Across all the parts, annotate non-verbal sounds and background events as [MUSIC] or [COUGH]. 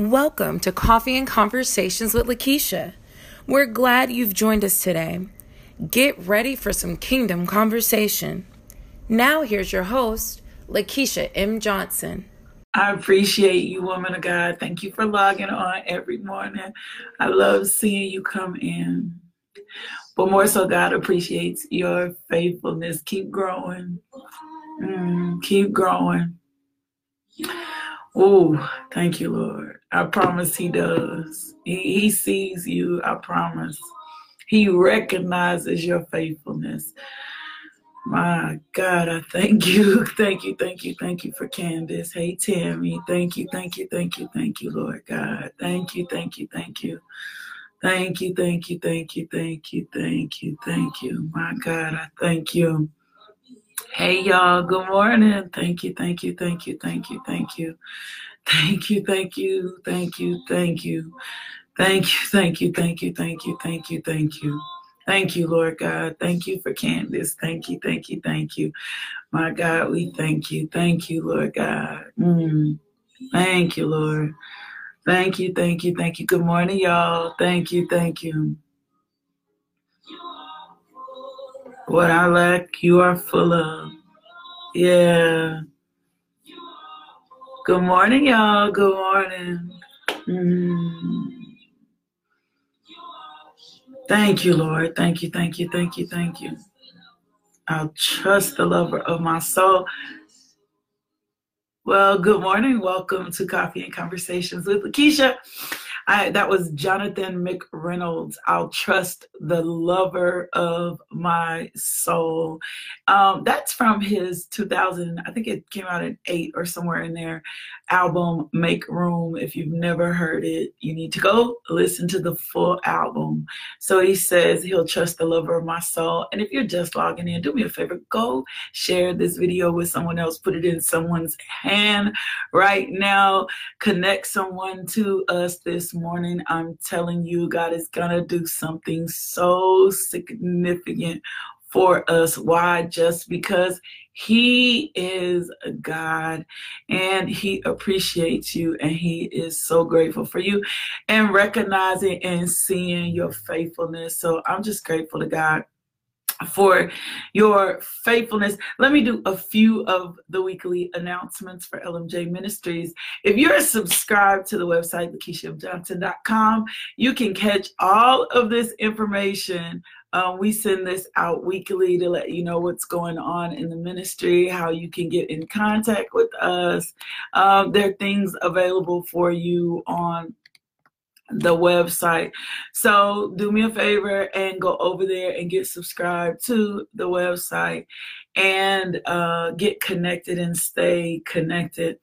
Welcome to Coffee and Conversations with Lakeisha. We're glad you've joined us today. Get ready for some kingdom conversation. Now, here's your host, Lakeisha M. Johnson. I appreciate you, woman of God. Thank you for logging on every morning. I love seeing you come in. But more so, God appreciates your faithfulness. Keep growing. Mm, keep growing. Oh, thank you, Lord. I promise He does. He, he sees you. I promise. He recognizes your faithfulness. My God, I thank you. Thank you, thank you, thank you for Candace. Hey, Tammy. Thank you, thank you, thank you, thank you, Lord God. Thank you, thank you, thank you. Thank you, thank you, thank you, thank you, thank you, thank you. My God, I thank you. Hey, y'all. Good morning. Thank you, thank you, thank you, thank you, thank you. Thank you, thank you, thank you, thank you. Thank you, thank you, thank you, thank you, thank you, thank you. Thank you, Lord God. Thank you for Candace. Thank you, thank you, thank you. My God, we thank you. Thank you, Lord God. Mm. Thank you, Lord. Thank you, thank you, thank you. Good morning, y'all. Thank you, thank you. What I lack, you are full of. Yeah. Good morning, y'all. Good morning. Mm. Thank you, Lord. Thank you, thank you, thank you, thank you. I'll trust the lover of my soul. Well, good morning. Welcome to Coffee and Conversations with Lakeisha. I, that was Jonathan McReynolds. I'll trust the lover of my soul. Um, that's from his 2000, I think it came out in eight or somewhere in there, album Make Room. If you've never heard it, you need to go listen to the full album. So he says he'll trust the lover of my soul. And if you're just logging in, do me a favor, go share this video with someone else, put it in someone's hand right now, connect someone to us this morning. I'm telling you, God is going to do something so significant for us. Why? Just because He is a God and He appreciates you and He is so grateful for you and recognizing and seeing your faithfulness. So I'm just grateful to God for your faithfulness. Let me do a few of the weekly announcements for LMJ Ministries. If you're subscribed to the website, LakeishaJohnson.com, you can catch all of this information. Um, we send this out weekly to let you know what's going on in the ministry, how you can get in contact with us. Um, there are things available for you on the website. So do me a favor and go over there and get subscribed to the website and uh, get connected and stay connected.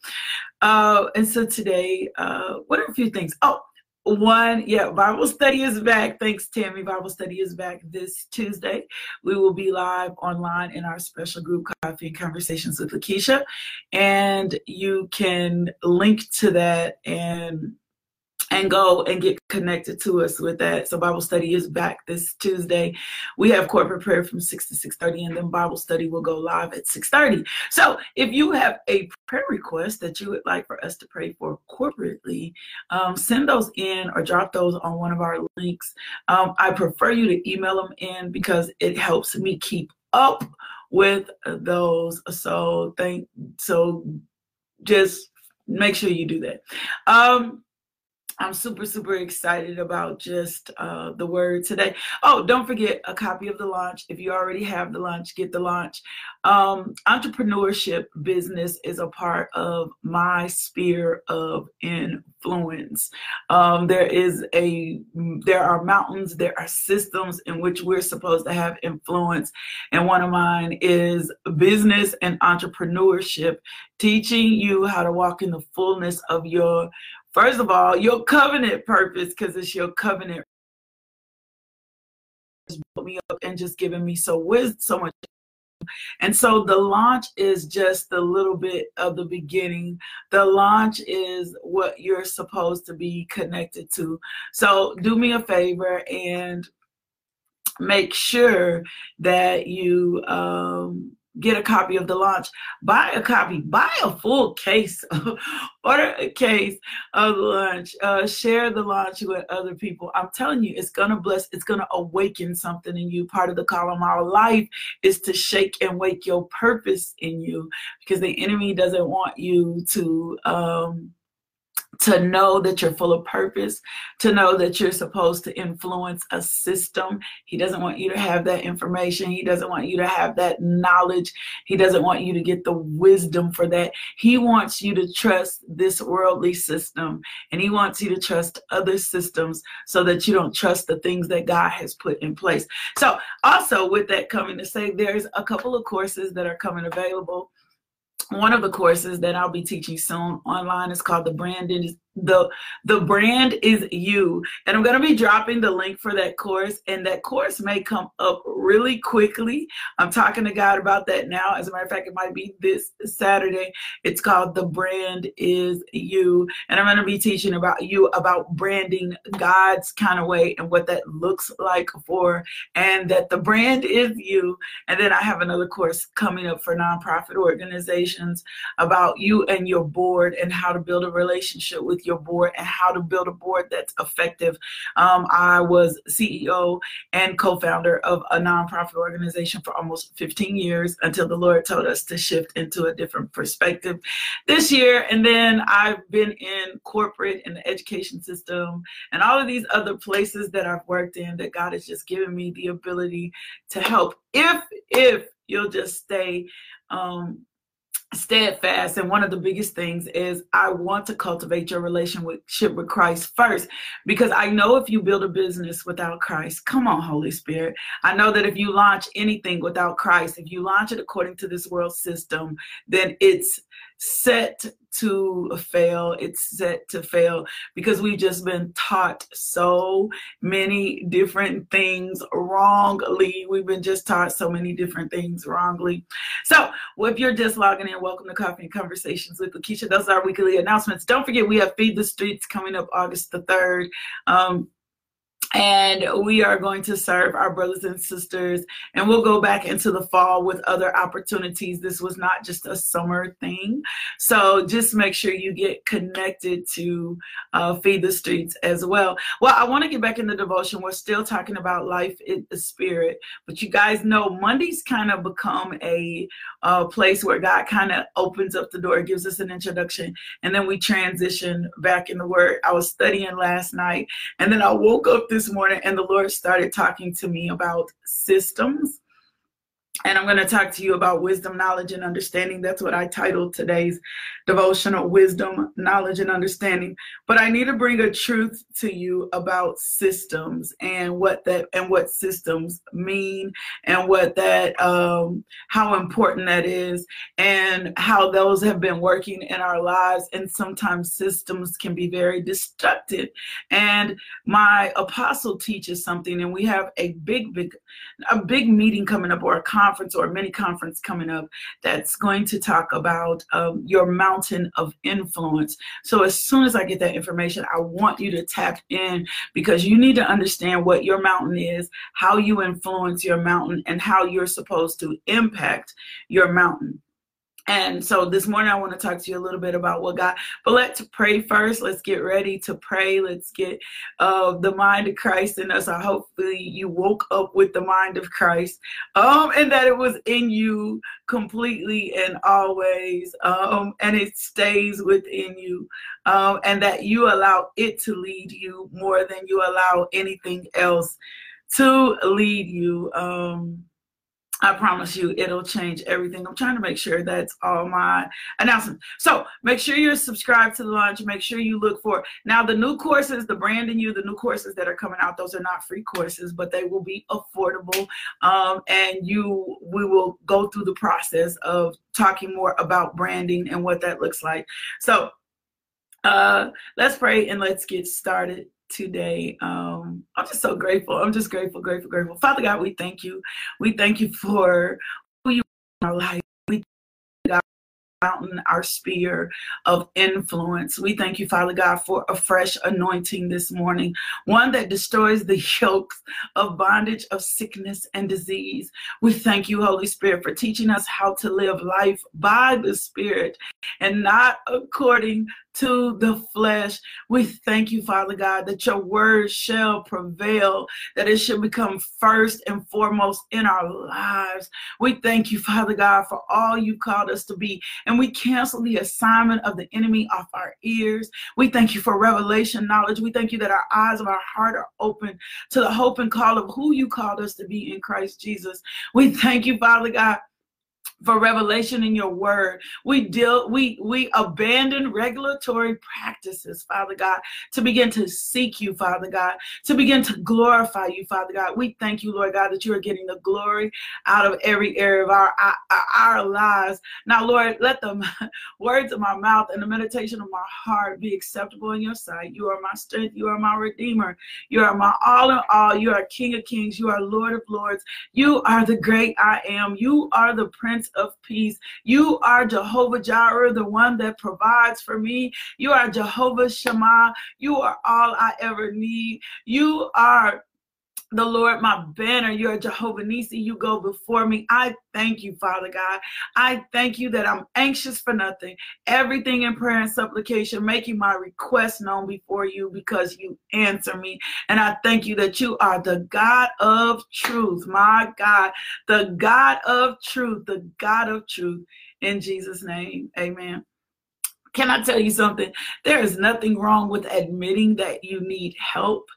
Uh, and so today, uh, what are a few things? Oh, one, yeah, Bible study is back. Thanks, Tammy. Bible study is back this Tuesday. We will be live online in our special group, Coffee and Conversations with Lakeisha. And you can link to that and and go and get connected to us with that. So Bible study is back this Tuesday. We have corporate prayer from 6 to 6:30 and then Bible study will go live at 6:30. So if you have a prayer request that you would like for us to pray for corporately, um, send those in or drop those on one of our links. Um, I prefer you to email them in because it helps me keep up with those. So thank so just make sure you do that. Um, I'm super, super excited about just uh, the word today. Oh, don't forget a copy of the launch. If you already have the launch, get the launch. Um, entrepreneurship business is a part of my sphere of influence. Um, there is a, there are mountains, there are systems in which we're supposed to have influence. And one of mine is business and entrepreneurship, teaching you how to walk in the fullness of your First of all, your covenant purpose, because it's your covenant brought me up and just giving me so wisdom, so much. And so the launch is just a little bit of the beginning. The launch is what you're supposed to be connected to. So do me a favor and make sure that you um, get a copy of the launch. Buy a copy. Buy a full case. Order a case of the launch. Uh, share the launch with other people. I'm telling you, it's gonna bless. It's gonna awaken something in you. Part of the call of our life is to shake and wake your purpose in you, because the enemy doesn't want you to. Um, to know that you're full of purpose, to know that you're supposed to influence a system. He doesn't want you to have that information. He doesn't want you to have that knowledge. He doesn't want you to get the wisdom for that. He wants you to trust this worldly system and he wants you to trust other systems so that you don't trust the things that God has put in place. So, also with that coming to say, there's a couple of courses that are coming available one of the courses that I'll be teaching soon online. Is called the Branding the the brand is you. And i'm going to be dropping the link for that course and that course may come up really quickly. I'm talking to god about that now. As a matter of fact it might be this saturday. It's called the brand is you. And i'm going to be teaching about you about branding god's kind of way and what that looks like for and that the brand is you. And then i have another course coming up for nonprofit organizations about you and your board and how to build a relationship with your board and how to build a board that's effective. Um, I was CEO and co founder of a nonprofit organization for almost 15 years until the Lord told us to shift into a different perspective this year. And then I've been in corporate and the education system and all of these other places that I've worked in that God has just given me the ability to help if, if, you'll just stay um, steadfast. And one of the biggest things is i want to cultivate your relationship with christ first because i know if you build a business without christ come on holy spirit. I know that if you launch anything without christ if you launch it according to this world system then it's set to fail. It's set to fail because we've just been taught so many different things wrongly. We've been just taught so many different things wrongly. So, if you're just logging in, welcome to Coffee and Conversations with Lakeisha. Those are our weekly announcements. Don't forget, we have Feed the Streets coming up August the 3rd. Um, and we are going to serve our brothers and sisters and we'll go back into the fall with other opportunities. This was not just a summer thing. So just make sure you get connected to uh, feed the streets as well. Well i want to get back in the devotion. We're still talking about life in the spirit but you guys know mondays kind of become a uh, place where god kind of opens up the door gives us an introduction and then we transition back in the word. I was studying last night and then i woke up this this morning and the Lord started talking to me about systems and I'm going to talk to you about wisdom, knowledge, and understanding. That's what I titled today's devotional wisdom, knowledge, and understanding. But I need to bring a truth to you about systems and what that and what systems mean and what that um, how important that is and how those have been working in our lives. And sometimes systems can be very destructive. And my apostle teaches something, and we have a big, big, a big meeting coming up or a conference conference or mini conference coming up that's going to talk about um, your mountain of influence. So as soon as I get that information, I want you to tap in because you need to understand what your mountain is, how you influence your mountain, and how you're supposed to impact your mountain. And so this morning, I want to talk to you a little bit about what God, but let's pray first. Let's get ready to pray. Let's get uh, the mind of Christ in us. I hopefully you woke up with the mind of Christ um, and that it was in you completely and always um, and it stays within you um, and that you allow it to lead you more than you allow anything else to lead you. Um, I promise you it'll change everything. I'm trying to make sure that's all my announcements. So make sure you're subscribed to the launch. Make sure you look for now the new courses, the brand you the new courses that are coming out. Those are not free courses, but they will be affordable. Um, and you we will go through the process of talking more about branding and what that looks like. So uh, let's pray and let's get started today. Um, I'm just so grateful. I'm just grateful, grateful, grateful. Father God, we thank you. We thank you for who you are in our life. We thank mountain, our sphere of influence. We thank you, Father God, for a fresh anointing this morning, one that destroys the [LAUGHS] yokes of bondage, of sickness, and disease. We thank you, Holy Spirit, for teaching us how to live life by the Spirit and not according to the flesh. We thank you, Father God, that your word shall prevail, that it should become first and foremost in our lives. We thank you, Father God, for all you called us to be. And we cancel the assignment of the enemy off our ears. We thank you for revelation knowledge. We thank you that our eyes of our heart are open to the hope and call of who you called us to be in Christ Jesus. We thank you, Father God for revelation in your word. We deal, we we abandon regulatory practices, Father God, to begin to seek you, Father God, to begin to glorify you, Father God. We thank you, Lord God, that you are getting the glory out of every area of our our, our lives. Now, Lord, let the [LAUGHS] words of my mouth and the meditation of my heart be acceptable in your sight. You are my strength, you are my redeemer, you are my all in all, you are King of Kings, you are Lord of Lords, you are the great I am, you are the Prince of Peace. You are Jehovah Jireh, the one that provides for me. You are Jehovah Shammah. You are all I ever need. You are the Lord, my banner. You're Jehovah Nisi. You go before me. I thank you, Father God. I thank you that I'm anxious for nothing. Everything in prayer and supplication, making my request known before you because you answer me. And I thank you that you are the God of truth. My God, the God of truth, the God of truth. In Jesus' name, amen. Can I tell you something? There is nothing wrong with admitting that you need help.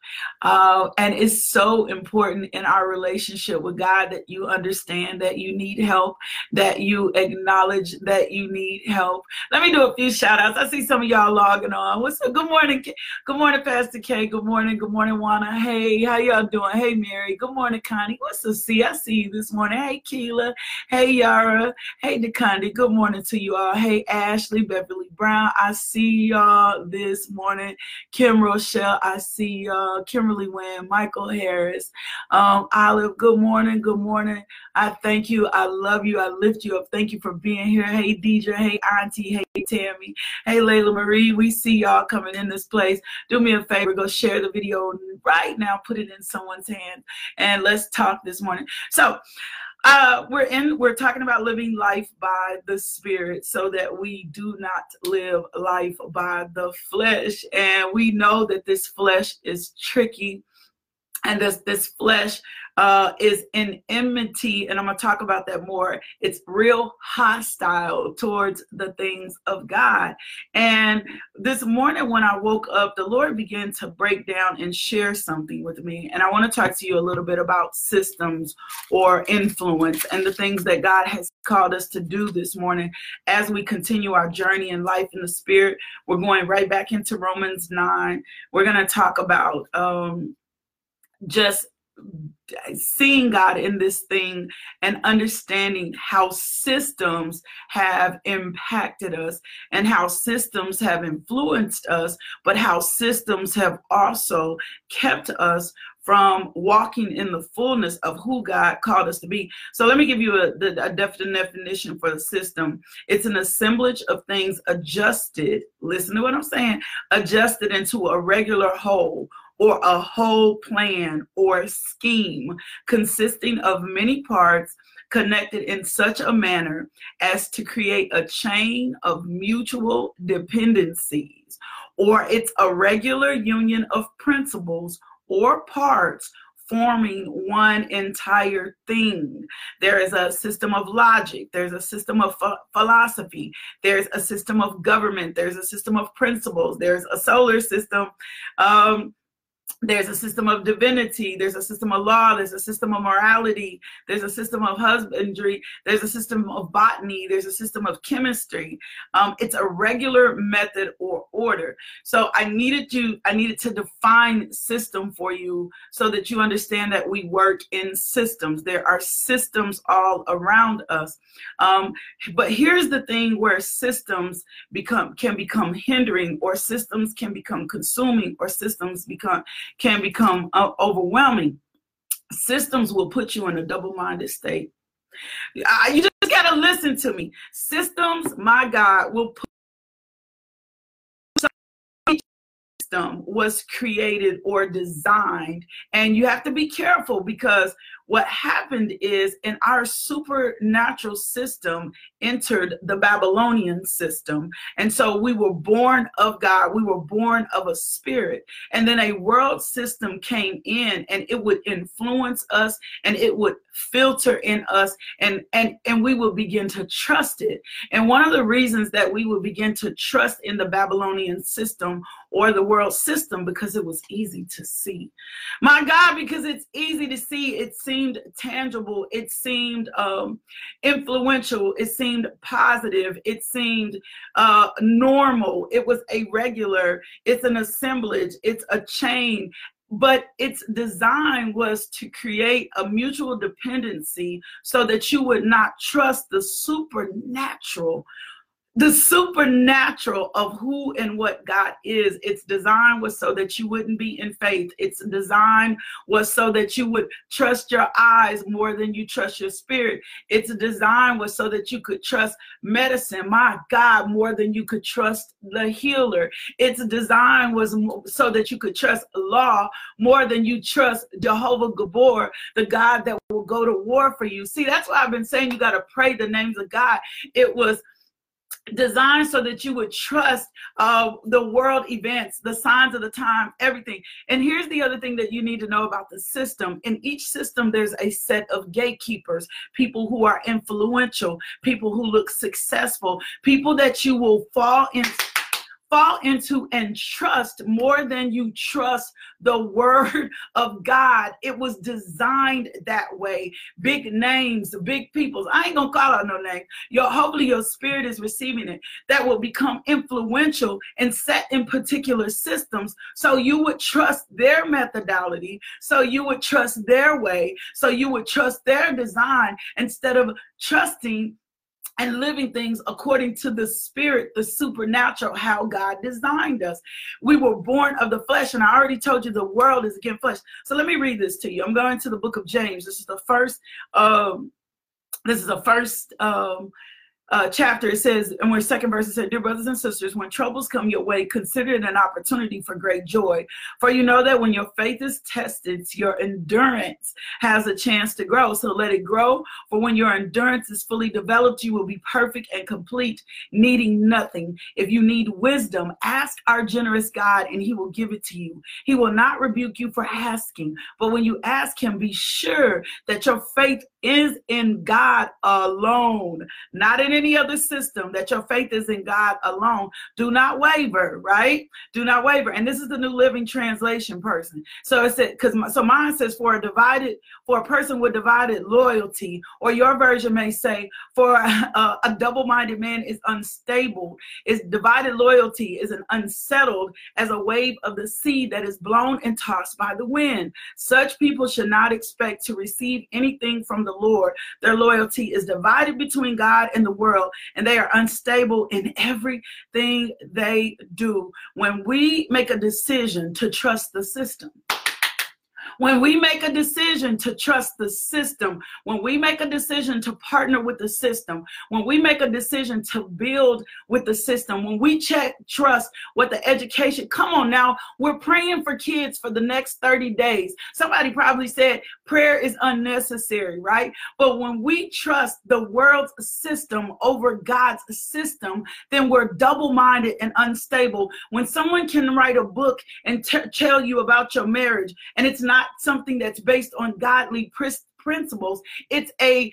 Uh, and it's so important in our relationship with God that you understand that you need help, that you acknowledge that you need help. Let me do a few shout outs. I see some of y'all logging on. What's up? Good morning. Good morning, Pastor K. Good morning. Good morning, Juana. Hey, how y'all doing? Hey, Mary. Good morning, Connie. What's up? See, I see you this morning. Hey, Keela. Hey, Yara. Hey, Decondi. Good morning to you all. Hey, Ashley, Beverly Brown. Brown, I see y'all this morning. Kim Rochelle, I see y'all. Kimberly Wynn, Michael Harris, um, Olive, good morning, good morning. I thank you. I love you. I lift you up. Thank you for being here. Hey, Deidre. Hey, Auntie. Hey, Tammy. Hey, Layla Marie. We see y'all coming in this place. Do me a favor. Go share the video right now. Put it in someone's hand. And let's talk this morning. So, uh, we're in we're talking about living life by the spirit so that we do not live life by the flesh. And we know that this flesh is tricky. And this this flesh uh, is in enmity, and I'm gonna talk about that more. It's real hostile towards the things of God. And this morning, when I woke up, the Lord began to break down and share something with me. And I want to talk to you a little bit about systems or influence and the things that God has called us to do this morning as we continue our journey in life in the Spirit. We're going right back into Romans 9. We're gonna talk about um, just seeing God in this thing and understanding how systems have impacted us and how systems have influenced us, but how systems have also kept us from walking in the fullness of who God called us to be. So let me give you a, a definition for the system. It's an assemblage of things adjusted, listen to what I'm saying, adjusted into a regular whole or a whole plan or scheme consisting of many parts connected in such a manner as to create a chain of mutual dependencies, or it's a regular union of principles or parts forming one entire thing. There is a system of logic, there's a system of ph- philosophy, there's a system of government, there's a system of principles, there's a solar system. Um, there's a system of divinity. There's a system of law. There's a system of morality. There's a system of husbandry. There's a system of botany. There's a system of chemistry. Um, it's a regular method or order. So i needed you i needed to define system for you so that you understand that we work in systems. There are systems all around us. Um, but here's the thing where systems become can become hindering or systems can become consuming or systems become can become uh, overwhelming. Systems will put you in a double minded state. You just just got to listen to me. Systems, my God, will put system was created or designed and you have to be careful because what happened is in our supernatural system entered the Babylonian system. And so we were born of God, we were born of a spirit. And then a world system came in and it would influence us and it would filter in us and and and we would begin to trust it. And one of the reasons that we would begin to trust in the Babylonian system or the world system because it was easy to see. My God, because it's easy to see, it seemed tangible, it seemed um, influential, it seemed positive, it seemed uh, normal, it was a regular, it's an assemblage, it's a chain. But its design was to create a mutual dependency so that you would not trust the supernatural the supernatural of who and what God is. Its design was so that you wouldn't be in faith. Its design was so that you would trust your eyes more than you trust your spirit. Its design was so that you could trust medicine, my God, more than you could trust the healer. Its design was so that you could trust law more than you trust Jehovah Gibbor, the God that will go to war for you. See, that's why I've been saying you got to pray the names of God. It was designed so that you would trust uh, the world events, the signs of the time, everything. And here's the other thing that you need to know about the system. In each system, there's a set of gatekeepers, people who are influential, people who look successful, people that you will fall into fall into and trust more than you trust the word [LAUGHS] of God. It was designed that way. Big names, big peoples. I ain't gonna call out no name. Your hopefully your spirit is receiving it. That will become influential and set in particular systems. So you would trust their methodology. So you would trust their way. So you would trust their design instead of trusting and living things according to the spirit, the supernatural, how God designed us. We were born of the flesh, and I already told you the world is again flesh. So let me read this to you. I'm going to the book of James. This is the first. Um, this is the first um, uh, chapter, it says, and where second verse it said, Dear brothers and sisters, when troubles come your way, consider it an opportunity for great joy. For you know that when your faith is tested, your endurance has a chance to grow. So let it grow. For when your endurance is fully developed, you will be perfect and complete, needing nothing. If you need wisdom, ask our generous God, and he will give it to you. He will not rebuke you for asking, but when you ask him, be sure that your faith is in God alone, not in any other system, that your faith is in God alone. Do not waver, right? Do not waver. And this is the New Living Translation person. So it said, because so mine says for a divided, for a person with divided loyalty, or your version may say, for a, a double minded man is unstable. Is divided loyalty is an unsettled as a wave of the sea that is blown and tossed by the wind. Such people should not expect to receive anything from the Lord. Their loyalty is divided between God and the world, and they are unstable in everything they do. When we make a decision to trust the system, when we make a decision to trust the system, when we make a decision to partner with the system, when we make a decision to build with the system, when we check trust what the education, come on now, we're praying for kids for the next 30 days. Somebody probably said prayer is unnecessary, right? But when we trust the world's system over God's system, then we're double minded and unstable. When someone can write a book and t- tell you about your marriage and it's not something that's based on godly principles. It's a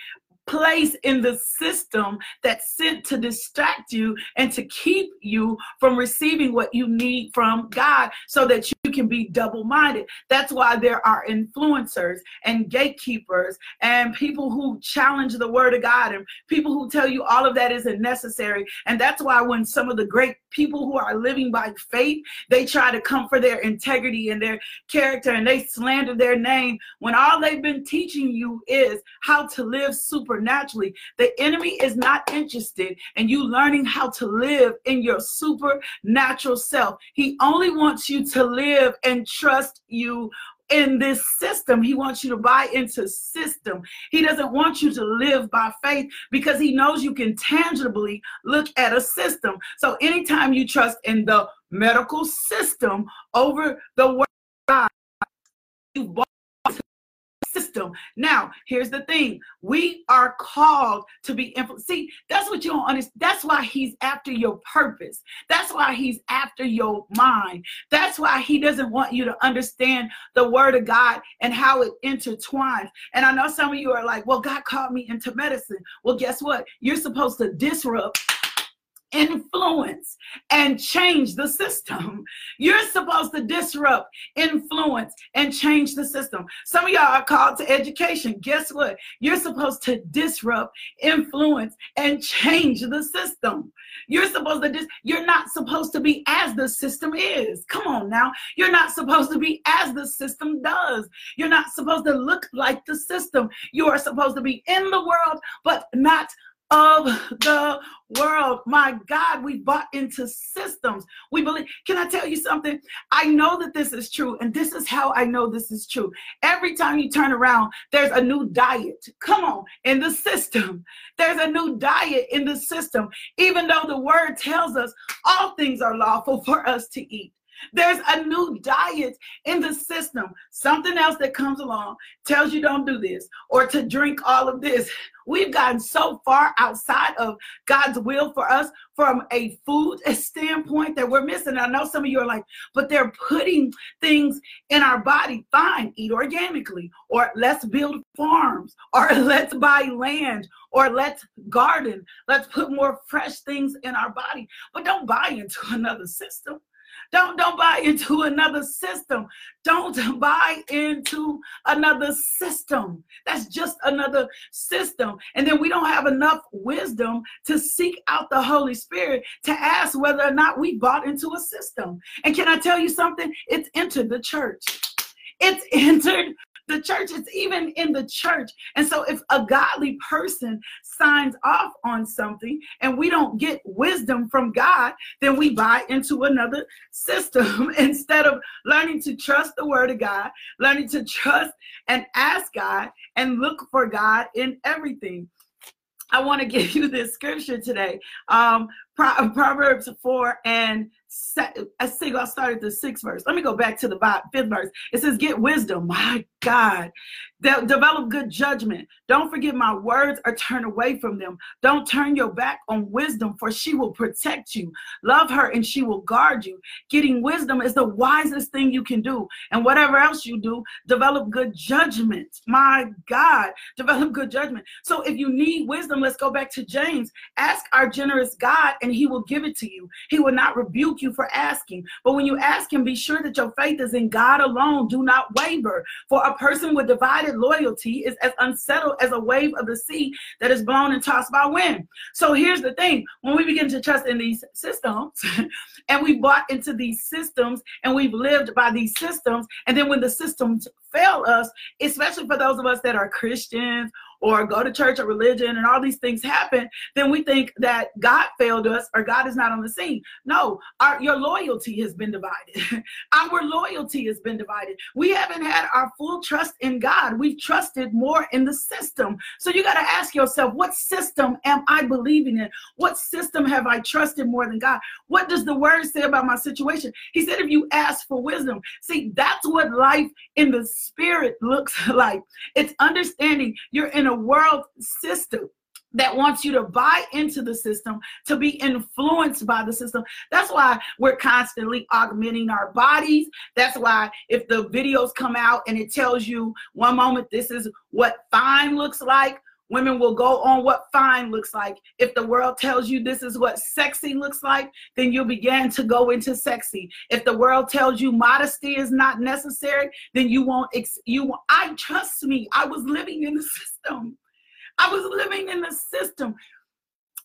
place in the system that's sent to distract you and to keep you from receiving what you need from God so that you can be double minded. That's why there are influencers and gatekeepers and people who challenge the word of God and people who tell you all of that isn't necessary. And that's why when some of the great people who are living by faith, they try to come for their integrity and their character and they slander their name when all they've been teaching you is how to live super supernaturally. The enemy is not interested in you learning how to live in your supernatural self. He only wants you to live and trust you in this system. He wants you to buy into system. He doesn't want you to live by faith because he knows you can tangibly look at a system. So anytime you trust in the medical system over the word God, you bought system. Now, here's the thing: we are called to be influenced. See, that's what you don't understand. That's why he's after your purpose. That's why he's after your mind. That's why he doesn't want you to understand the word of God and how it intertwines. And I know some of you are like, "Well, God called me into medicine." Well, guess what? You're supposed to disrupt influence and change the system. You're supposed to disrupt, influence, and change the system. Some of y'all are called to education. Guess what? You're supposed to disrupt, influence, and change the system. You're supposed to dis- you're not supposed to be as the system is. Come on now. You're not supposed to be as the system does. You're not supposed to look like the system. You are supposed to be in the world, but not of the world. My God, we bought into systems. We believe. Can I tell you something? I know that this is true, and this is how I know this is true. Every time you turn around, there's a new diet. Come on, in the system. There's a new diet in the system, even though the word tells us all things are lawful [LAUGHS] for us to eat. There's a new diet in the system. Something else that comes along tells you don't do this or to drink all of this. We've gotten so far outside of God's will for us from a food standpoint that we're missing. I know some of you are like, but they're putting things in our body. Fine, eat organically, or let's build farms, or [LAUGHS] let's buy land, or let's garden. Let's put more fresh things in our body. But don't buy into [LAUGHS] another system. Don't don't buy into another system. Don't [LAUGHS] buy into another system. That's just another system. And then we don't have enough wisdom to seek out the Holy Spirit to ask whether or not we bought into a system. And can I tell you something? It's entered the church. It's [LAUGHS] entered the church. It's even in the church. And so if a godly person signs off on something and we don't get wisdom from God, then we buy into another system [LAUGHS] instead of learning to trust the word of God, learning to trust and ask God and look for God in everything. I want to [LAUGHS] give you this scripture today. Um, Proverbs 4 and I think I started the sixth verse. Let me go back to the fifth verse. It says, Get wisdom. My God. De- develop good judgment. Don't forget my words or turn away from them. Don't turn your back on wisdom, for she will protect you. Love her and she will guard you. Getting wisdom is the wisest thing you can do. And whatever else you do, develop good judgment. My God, develop good judgment. So if you need wisdom, let's go back to James. Ask our generous God and he will give it to you. He will not rebuke you for asking. But when you ask him, be sure that your faith is in God alone. Do not waver. For a person with divided loyalty is as unsettled as a wave of the sea that is blown and tossed by wind. So here's the thing when we begin to trust in these systems [LAUGHS] and we bought into these systems and we've lived by these systems, and then when the systems fail us, especially for those of us that are Christians or go to church or religion and all these things happen, then we think that God failed us or God is not on the scene. No, our your loyalty has been divided. [LAUGHS] our loyalty has been divided. We haven't had our full trust in God. We've trusted more in the system. So you got to ask yourself, what system am I believing in? What system have I trusted more than God? What does the word say about my situation? He said, if you ask for wisdom, see, that's what life in the spirit [LAUGHS] looks like. It's understanding you're in a world system that wants you to buy into the system, to be influenced by the system. That's why we're constantly augmenting our bodies. That's why if the videos come out and it tells you one moment this is what fine looks like, women will go on what fine looks like. If the world tells you this is what sexy looks like, then you begin to go into sexy. If the world tells you modesty is not necessary, then you won't. Ex- you. I trust me. I was living in the [LAUGHS] system. I was living in the system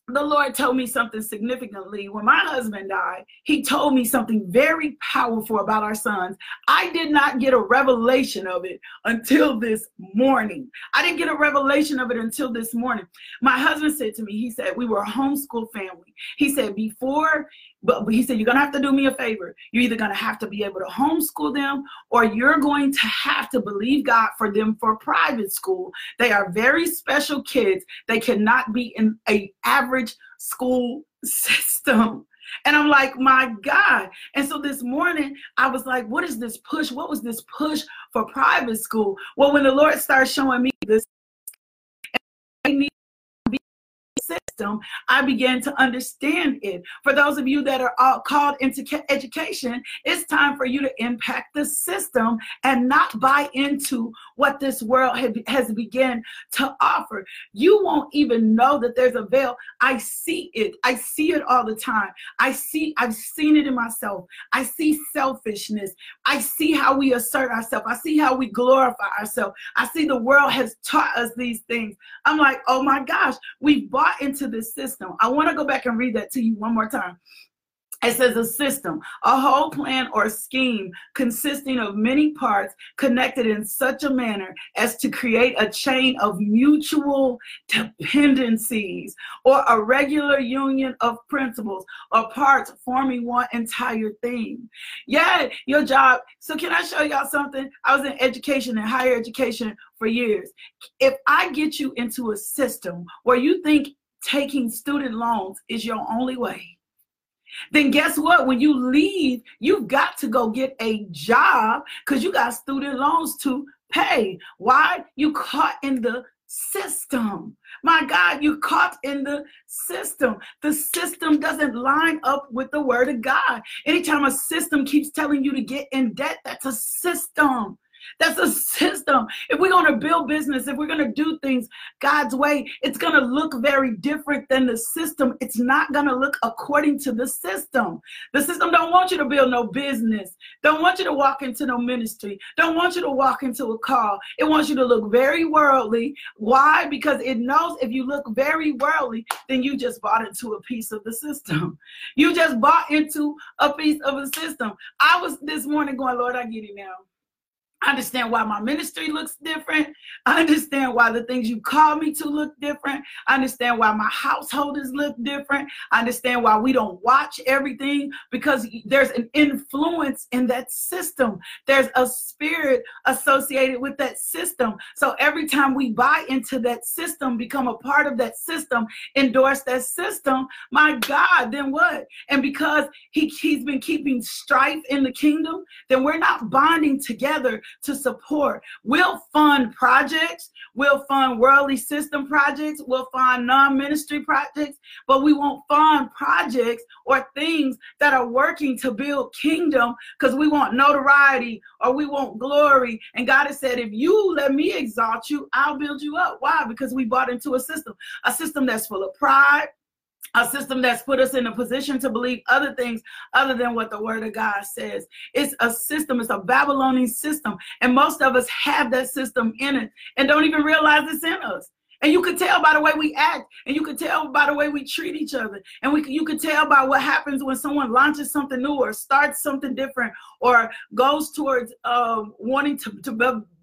the Lord told me something significantly. When my husband died, he told me something very powerful about our sons. I did not get a revelation of it until this morning. I didn't get a revelation of it until this morning. My husband said to me, he said, we were a homeschool family. He said, before but, he said, You're going to have to do me a favor. You're either going to have to be able to homeschool them or you're going to have to believe God for them for private school. They are very special kids. They cannot be in a average school system. And I'm like, my God. And so this morning, I was like, what is this push? What was this push for private school? Well, when the Lord starts showing me this, system, I began to understand it. For those of you that are all called into education, it's time for you to impact the system and not buy into what this world has begun to offer. You won't even know that there's a veil. I see it. I see it all the time. I see, I've seen it in myself. I see selfishness. I see how we assert ourselves. I see how we glorify ourselves. I see the world has taught us these things. I'm like, oh my gosh, we've bought into this system. I want to go back and read that to you one more time. It says a system, a whole plan or scheme consisting of many parts connected in such a manner as to create a chain of mutual dependencies or a regular union of principles or parts forming one entire thing. Yeah, your job. So, can I show y'all something? I was in education and higher education for years. If I get you into a system where you think taking student loans is your only way, then guess what? When you leave, you've got to go get a job because you got student loans to pay. Why? You caught in the system. My God, you caught in the system. The system doesn't line up with the word of God. Anytime a system keeps telling you to get in debt, that's a system. That's a system. If we're going to build business, if we're going to do things God's way, it's going to look very different than the system. It's not going to look according to the system. The system don't want you to build no business. Don't want you to walk into no ministry. Don't want you to walk into a call. It wants you to look very worldly. Why? Because it knows if you look very worldly, then you just bought into a piece of the system. You just bought into a piece of the system. I was this morning going, Lord, I get it now. I understand why my ministry looks different. I understand why the things you call me to look different. I understand why my householders look different. I understand why we don't watch everything because there's an influence in that system. There's a spirit associated with that system. So every time we buy into that system, become a part of that system, endorse that system, my God, then what? And because he, he's been keeping strife in the kingdom, then we're not bonding together to support. We'll fund projects, we'll fund worldly system projects, we'll fund non ministry projects, but we won't fund projects or things that are working to build kingdom because we want notoriety or we want glory. And God has said, if you let me exalt you, I'll build you up. Why? Because we bought into a system, a system that's full of pride a system that's put us in a position to believe other things other than what the word of God says. It's a system, it's a Babylonian system. And most of us have that system in it and don't even realize it's in us. And you can tell by the way we act, and you can tell by the way we treat each other, and we you can tell by what happens when someone launches something new or starts something different or goes towards um, wanting to, to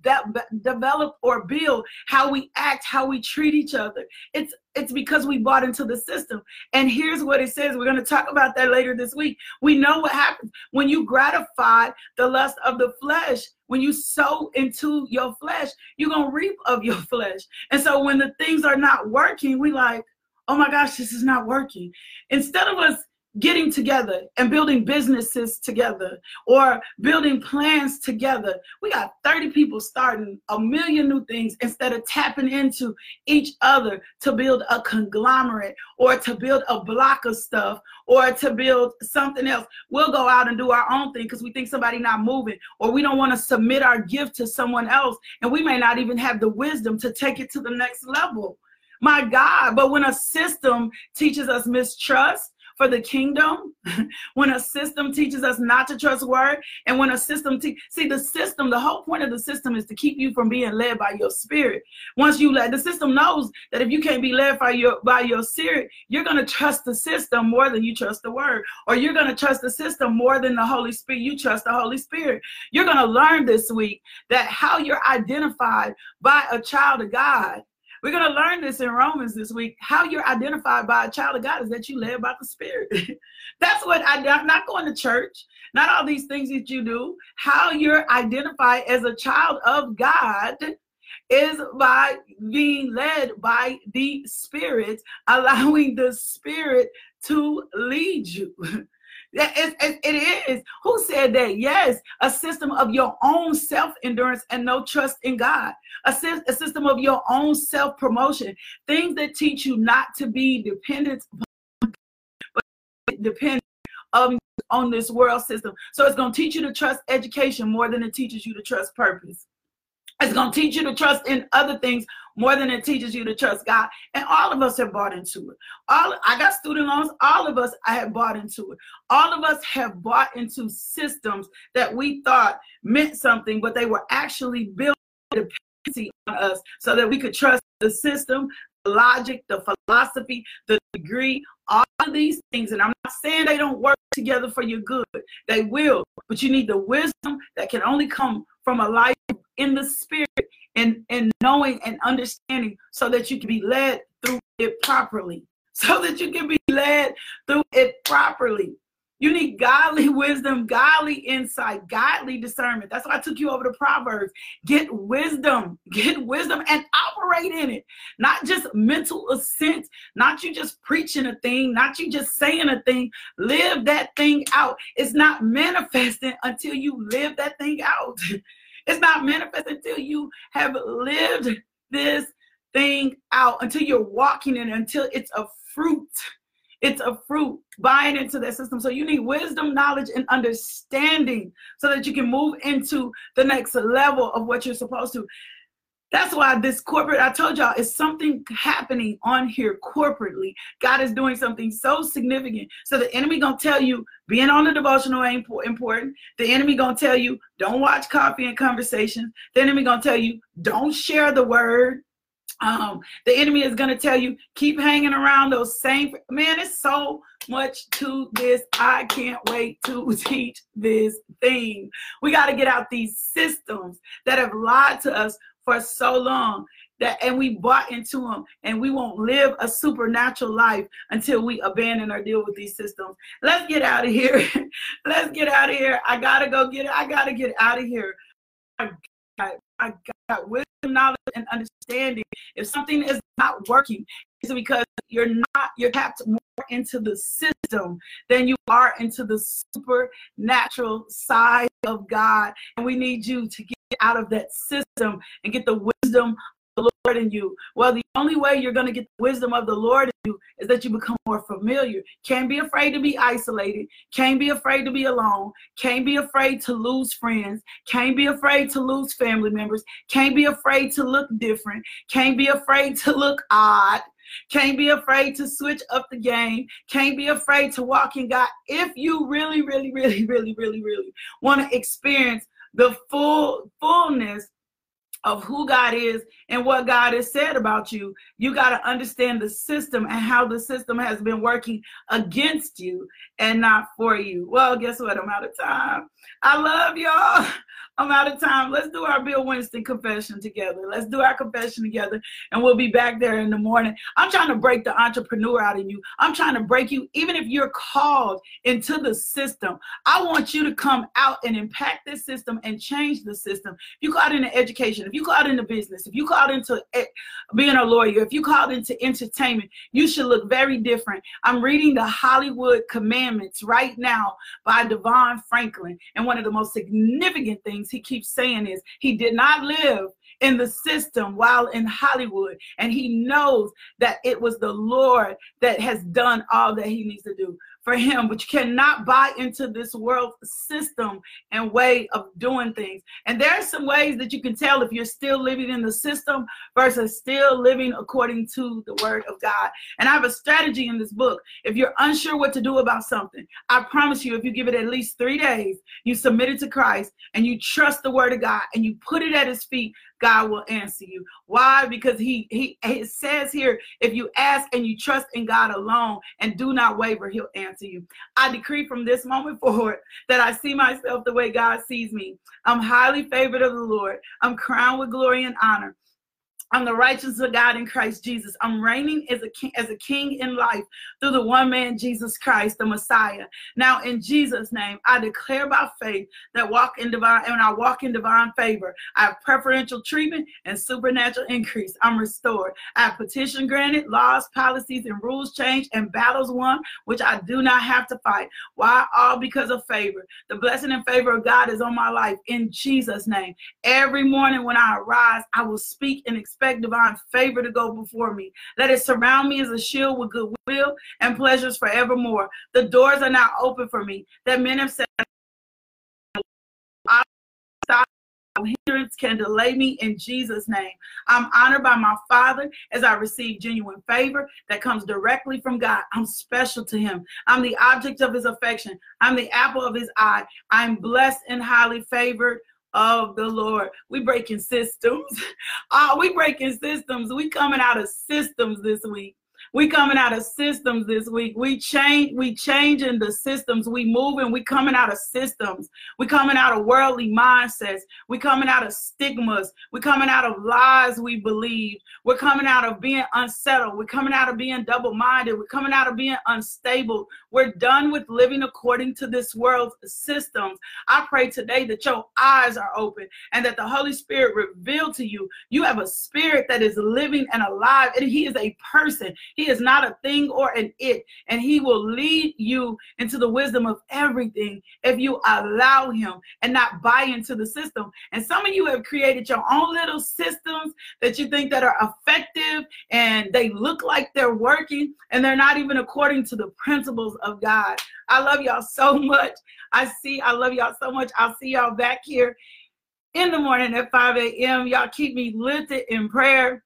that develop or build how we act how we treat each other. It's it's because we bought into the system. And here's what it says. We're going to talk about that later this week. We know what happens. When you gratify the lust of the flesh when you sow into your flesh you're going to reap of your [LAUGHS] flesh. And so when the things are not working we like oh my gosh this is not working. Instead of us getting together and building businesses together or building plans together. We got 30 people starting a million new things instead of tapping into each other to build a conglomerate or to build a block of stuff or to build something else. We'll go out and do our own thing because we think somebody not moving or we don't want to submit our gift to someone else and we may not even have the wisdom to take it to the next level. My God, but when a system teaches us mistrust, for the kingdom, [LAUGHS] when a system teaches us not to trust word, and when a system te- see the system, the whole point of the system is to keep you from being led by your spirit. Once you let the system knows that if you can't be led by your by your spirit, you're gonna trust the system more than you trust the word, or you're gonna trust the system more than the Holy Spirit. You trust the Holy Spirit. You're gonna learn this week that how you're identified by a child of God We're going to learn this in Romans this week. How you're identified by a child of God is that you led by the Spirit. [LAUGHS] That's what I, I'm not going to church, not all these things that you do. How you're identified as a child of God is by being led by the Spirit, [LAUGHS] allowing the Spirit to lead you. [LAUGHS] It, it, it is. Who said that? Yes, a system of your own self endurance and no trust in God. A, a system of your own self promotion. Things that teach you not to be dependent, but dependent um, on this world system. So it's going to teach you to trust education more than it teaches you to trust purpose. It's going to teach you to trust in other things more than it teaches you to trust God. And all of us have bought into it. All I got student loans. All of us I have bought into it. All of us have bought into systems that we thought meant something, but they were actually built dependency on us so that we could trust the system, the logic, the philosophy, the degree, all of these things. And I'm not saying they don't work together for your good. They will, but you need the wisdom that can only come from a life in the spirit and, and knowing and understanding so that you can be led through it properly. [LAUGHS] So that you can be led through it properly. You need godly [LAUGHS] wisdom, godly insight, godly discernment. That's why I took you over to Proverbs. Get wisdom, [LAUGHS] get wisdom and operate in it. Not just mental assent, not you just preaching a thing, not you just saying a thing. Live that thing out. It's not manifesting until you live that thing out. It's not manifest until you have lived this thing out, until you're walking in until it's a fruit. It's a fruit buying into that system. So you need wisdom, knowledge, and understanding so that you can move into the next level of what you're supposed to. That's why this corporate, I told y'all, is something happening on here corporately. God is doing something so significant. So the enemy gonna tell you being on the devotional ain't important. The enemy gonna tell you don't watch coffee and conversations. The enemy gonna tell you don't share the word. Um, the enemy is gonna tell you keep hanging around those same man. It's so much to this. I can't wait to [LAUGHS] teach this thing. We got to get out these systems that have lied to us for so long that and we bought into them and we won't live a supernatural life until we abandon or deal with these systems. Let's get out of here. [LAUGHS] Let's get out of here. I gotta go get it. I gotta get out of here. I got, I got wisdom knowledge and understanding. If something is not working it's because you're not you're tapped more into the system than you are into the supernatural side of god. And we need you to get out of that system and get the wisdom of the Lord in you. Well, the only way you're going to get the wisdom of the Lord in you is that you become more familiar. Can't be afraid to be isolated. Can't be afraid to be alone. Can't be afraid to lose friends. Can't be afraid to lose family members. Can't be afraid to look different. Can't be afraid to look odd. Can't be afraid to switch up the game. Can't be afraid to walk in God. If you really, really, really, really, really, really want to experience the full fullness of who God is and what God has said about you, you got to understand the system and how the system has been working against you and not for you. Well, guess what? I'm out of time. I love y'all. [LAUGHS] I'm out of time. Let's do our Bill Winston confession together. Let's do our confession together, and we'll be back there in the morning. I'm trying to break the entrepreneur out of you. I'm trying to break you, even if you're called into the system. I want you to come out and impact this system and change the system. If you called into education, if you called into business, if you called into eh, being a lawyer, if you called into entertainment, you should look very different. I'm reading the Hollywood Commandments right now by Devon Franklin, and one of the most significant things things he keeps saying is he did not live in the system while in Hollywood. And he knows that it was the Lord that has done all that he needs to do for him, but you cannot buy into this world system and way of doing things. And there are some ways that you can tell if you're still living in the system versus still living according to the word of God. And I have a strategy in this book. If you're unsure what to do about something, I promise you, if you give it at least three days, you submit it to Christ and you trust the word of God and you put it at his feet, God will answer you. Why? Because he he it says here, if you ask and you trust in God alone and do not waver, he'll answer you. I decree from this moment [LAUGHS] forward that I see myself the way God sees me. I'm highly favored of the Lord. I'm crowned with glory and honor. I'm the righteousness of God in Christ Jesus. I'm reigning as a king, as a king in life through the one man Jesus Christ, the Messiah. Now, in Jesus' name, I declare by faith that walk in divine and I walk in divine favor. I have preferential treatment and supernatural increase. I'm restored. I have petition granted, laws, policies, and rules changed, and battles won, which I do not have to fight. Why? All because of favor. The blessing and favor of God is on my life in Jesus' name. Every morning when I arise, I will speak and expect expect divine favor to go before me. Let it surround me as a shield with goodwill and pleasures forevermore. The doors are now open for me that men have said, hindrance can delay me in Jesus' name. I'm honored by my Father as I receive genuine favor that comes directly from God. I'm special to Him. I'm the object of His affection. I'm the apple of His eye. I'm blessed and highly favored of the Lord. We breaking systems. Uh, [LAUGHS] we breaking systems. We coming out of systems this week. We coming out of systems this week. We change, we changing the systems. We moving, we coming out of systems. We coming out of worldly mindsets. We coming out of stigmas. We coming out of lies we believe. We're coming out of being unsettled. We're coming out of being double-minded. We're coming out of being unstable. We're done with living according to this world's systems. I pray today that your eyes are open and that the Holy Spirit reveal to you you have a spirit that is living and alive and he is a person. He is not a thing or an it. And he will lead you into the wisdom of everything if you allow him and not buy into the system. And some of you have created your own little systems that you think that are effective and they look like they're working and they're not even according to the principles of God. I love y'all so [LAUGHS] much. I see, I love y'all so much. I'll see y'all back here in the morning at 5 a.m. Y'all keep me lifted in prayer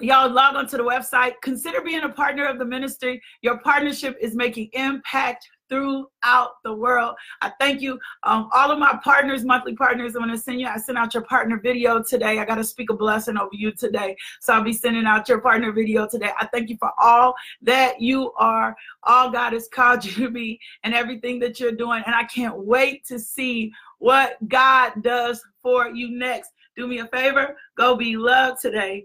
y'all log on to the website. Consider being a partner of the ministry. Your partnership is making impact throughout the world. I thank you um, all of my partners monthly partners. I'm going to send you i sent out your partner video today. I got to speak a blessing over you today. So i'll be sending out your partner video today. I thank you for all that you are. All god has called [LAUGHS] you to be and everything that you're doing. And i can't wait to see what god does for you next. Do me a favor. Go be loved today